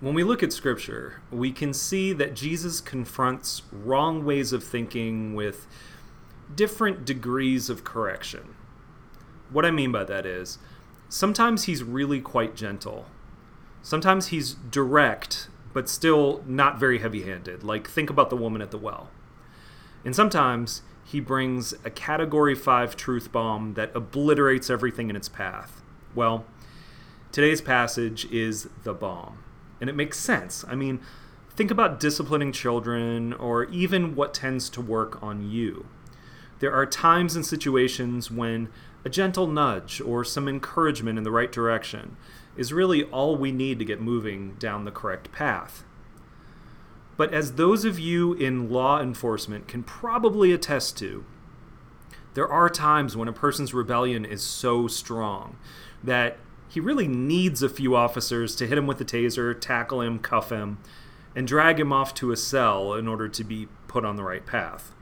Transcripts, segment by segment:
when we look at Scripture, we can see that Jesus confronts wrong ways of thinking with different degrees of correction. What I mean by that is, sometimes he's really quite gentle. Sometimes he's direct, but still not very heavy handed. Like, think about the woman at the well. And sometimes he brings a Category 5 truth bomb that obliterates everything in its path. Well, today's passage is the bomb. And it makes sense. I mean, think about disciplining children or even what tends to work on you. There are times and situations when a gentle nudge or some encouragement in the right direction is really all we need to get moving down the correct path. But as those of you in law enforcement can probably attest to, there are times when a person's rebellion is so strong that he really needs a few officers to hit him with the taser, tackle him, cuff him, and drag him off to a cell in order to be put on the right path.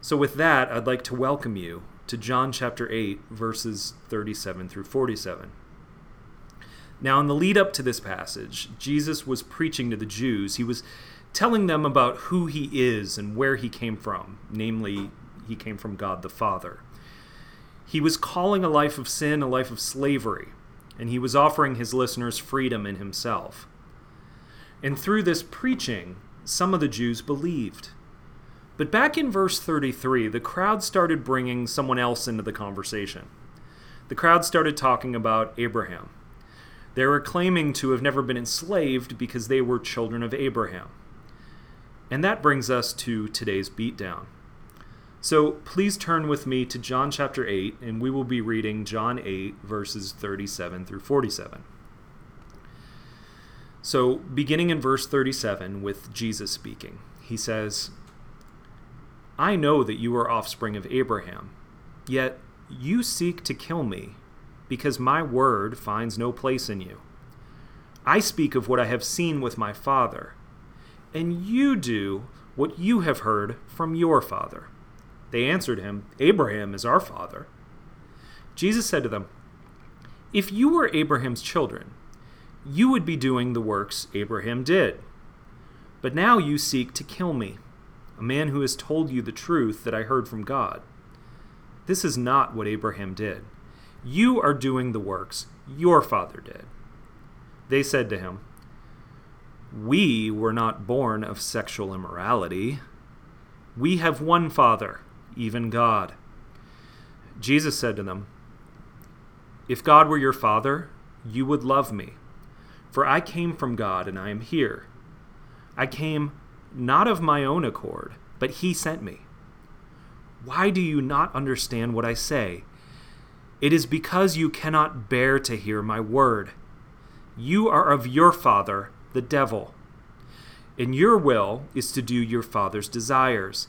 So, with that, I'd like to welcome you to John chapter 8, verses 37 through 47. Now, in the lead up to this passage, Jesus was preaching to the Jews. He was telling them about who he is and where he came from, namely, he came from God the Father. He was calling a life of sin a life of slavery, and he was offering his listeners freedom in himself. And through this preaching, some of the Jews believed. But back in verse 33, the crowd started bringing someone else into the conversation. The crowd started talking about Abraham. They were claiming to have never been enslaved because they were children of Abraham. And that brings us to today's beatdown. So please turn with me to John chapter 8, and we will be reading John 8, verses 37 through 47. So, beginning in verse 37 with Jesus speaking, he says, I know that you are offspring of Abraham, yet you seek to kill me because my word finds no place in you. I speak of what I have seen with my father, and you do what you have heard from your father. They answered him, Abraham is our father. Jesus said to them, If you were Abraham's children, you would be doing the works Abraham did. But now you seek to kill me, a man who has told you the truth that I heard from God. This is not what Abraham did. You are doing the works your father did. They said to him, We were not born of sexual immorality. We have one Father, even God. Jesus said to them, If God were your Father, you would love me, for I came from God and I am here. I came not of my own accord, but He sent me. Why do you not understand what I say? It is because you cannot bear to hear my word. You are of your father, the devil. And your will is to do your father's desires.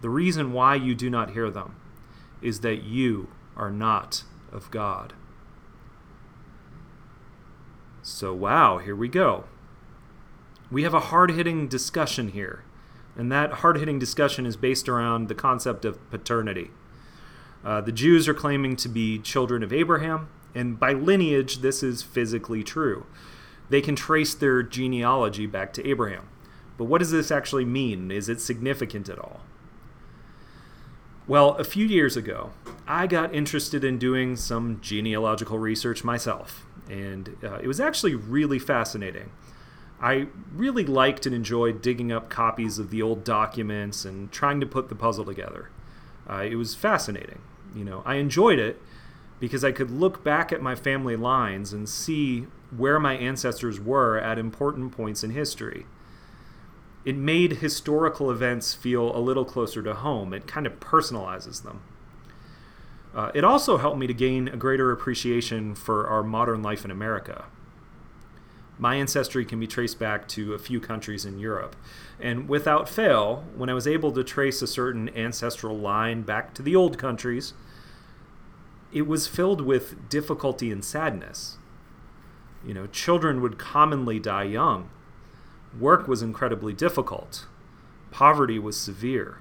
The reason why you do not hear them is that you are not of God. So, wow, here we go. We have a hard hitting discussion here, and that hard hitting discussion is based around the concept of paternity. Uh, the Jews are claiming to be children of Abraham, and by lineage, this is physically true. They can trace their genealogy back to Abraham. But what does this actually mean? Is it significant at all? Well, a few years ago, I got interested in doing some genealogical research myself, and uh, it was actually really fascinating. I really liked and enjoyed digging up copies of the old documents and trying to put the puzzle together. Uh, it was fascinating. You know, I enjoyed it because I could look back at my family lines and see where my ancestors were at important points in history. It made historical events feel a little closer to home. It kind of personalizes them. Uh, it also helped me to gain a greater appreciation for our modern life in America. My ancestry can be traced back to a few countries in Europe. And without fail, when I was able to trace a certain ancestral line back to the old countries, it was filled with difficulty and sadness. You know, children would commonly die young. Work was incredibly difficult. Poverty was severe.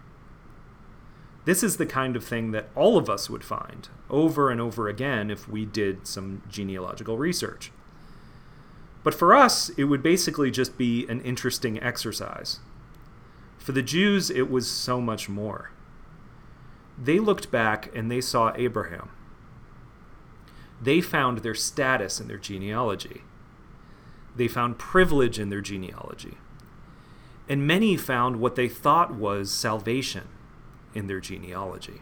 This is the kind of thing that all of us would find over and over again if we did some genealogical research. But for us, it would basically just be an interesting exercise. For the Jews, it was so much more. They looked back and they saw Abraham. They found their status in their genealogy. They found privilege in their genealogy. And many found what they thought was salvation in their genealogy.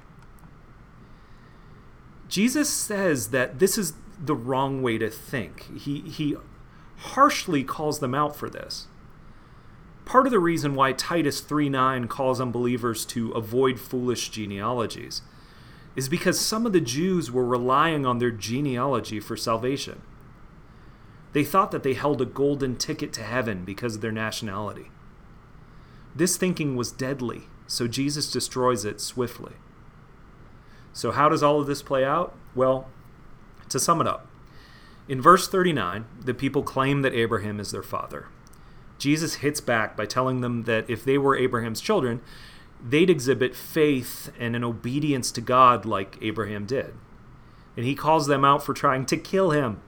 Jesus says that this is the wrong way to think. He, he harshly calls them out for this. Part of the reason why Titus 3:9 calls unbelievers to avoid foolish genealogies is because some of the Jews were relying on their genealogy for salvation. They thought that they held a golden ticket to heaven because of their nationality. This thinking was deadly, so Jesus destroys it swiftly. So, how does all of this play out? Well, to sum it up, in verse 39, the people claim that Abraham is their father. Jesus hits back by telling them that if they were Abraham's children, they'd exhibit faith and an obedience to God like Abraham did. And he calls them out for trying to kill him.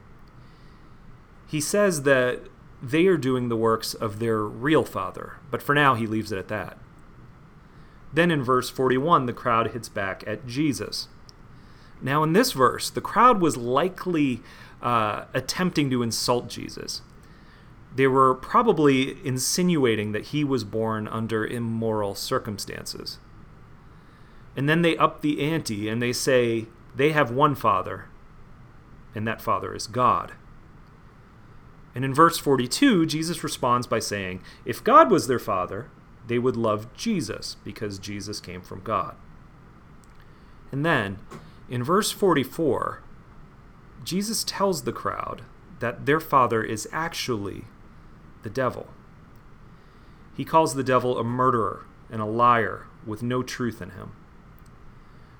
He says that they are doing the works of their real father, but for now he leaves it at that. Then in verse 41, the crowd hits back at Jesus. Now, in this verse, the crowd was likely uh, attempting to insult Jesus. They were probably insinuating that he was born under immoral circumstances. And then they up the ante and they say they have one father, and that father is God. And in verse 42, Jesus responds by saying, If God was their father, they would love Jesus because Jesus came from God. And then, in verse 44, Jesus tells the crowd that their father is actually the devil. He calls the devil a murderer and a liar with no truth in him.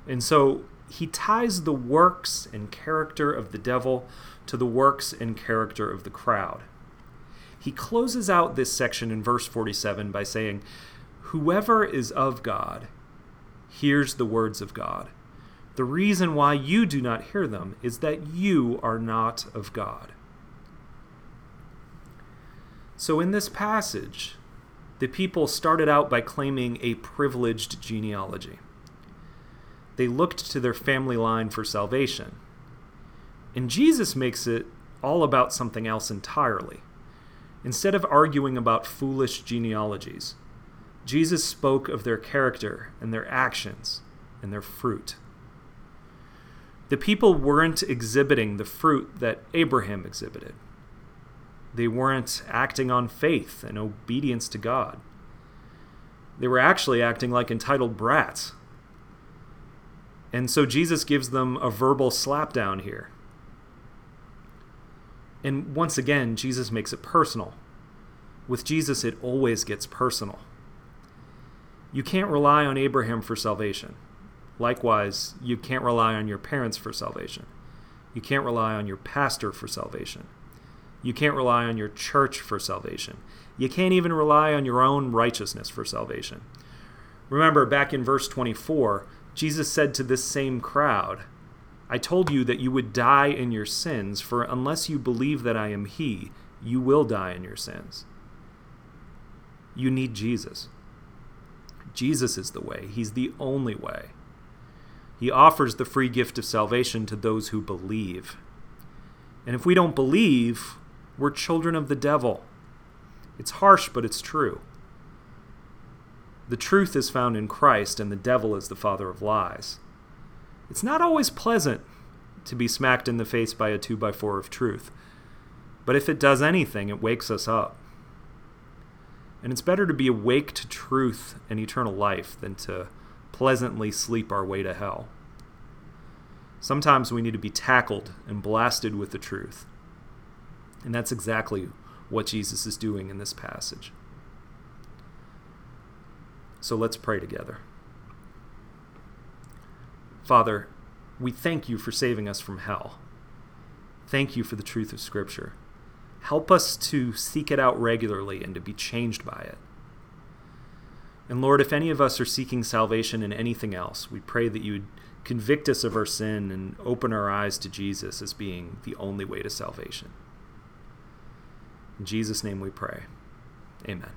And so he ties the works and character of the devil to the works and character of the crowd. He closes out this section in verse 47 by saying, Whoever is of God hears the words of God. The reason why you do not hear them is that you are not of God. So, in this passage, the people started out by claiming a privileged genealogy. They looked to their family line for salvation. And Jesus makes it all about something else entirely. Instead of arguing about foolish genealogies, Jesus spoke of their character and their actions and their fruit. The people weren't exhibiting the fruit that Abraham exhibited. They weren't acting on faith and obedience to God. They were actually acting like entitled brats. And so Jesus gives them a verbal slapdown here. And once again, Jesus makes it personal. With Jesus, it always gets personal. You can't rely on Abraham for salvation. Likewise, you can't rely on your parents for salvation. You can't rely on your pastor for salvation. You can't rely on your church for salvation. You can't even rely on your own righteousness for salvation. Remember, back in verse 24, Jesus said to this same crowd, I told you that you would die in your sins, for unless you believe that I am He, you will die in your sins. You need Jesus. Jesus is the way, He's the only way. He offers the free gift of salvation to those who believe. And if we don't believe, we're children of the devil. It's harsh, but it's true. The truth is found in Christ, and the devil is the father of lies. It's not always pleasant to be smacked in the face by a 2 by 4 of truth, but if it does anything, it wakes us up. And it's better to be awake to truth and eternal life than to pleasantly sleep our way to hell. Sometimes we need to be tackled and blasted with the truth. And that's exactly what Jesus is doing in this passage. So let's pray together. Father, we thank you for saving us from hell. Thank you for the truth of Scripture. Help us to seek it out regularly and to be changed by it. And Lord, if any of us are seeking salvation in anything else, we pray that you would convict us of our sin and open our eyes to Jesus as being the only way to salvation. In Jesus' name we pray. Amen.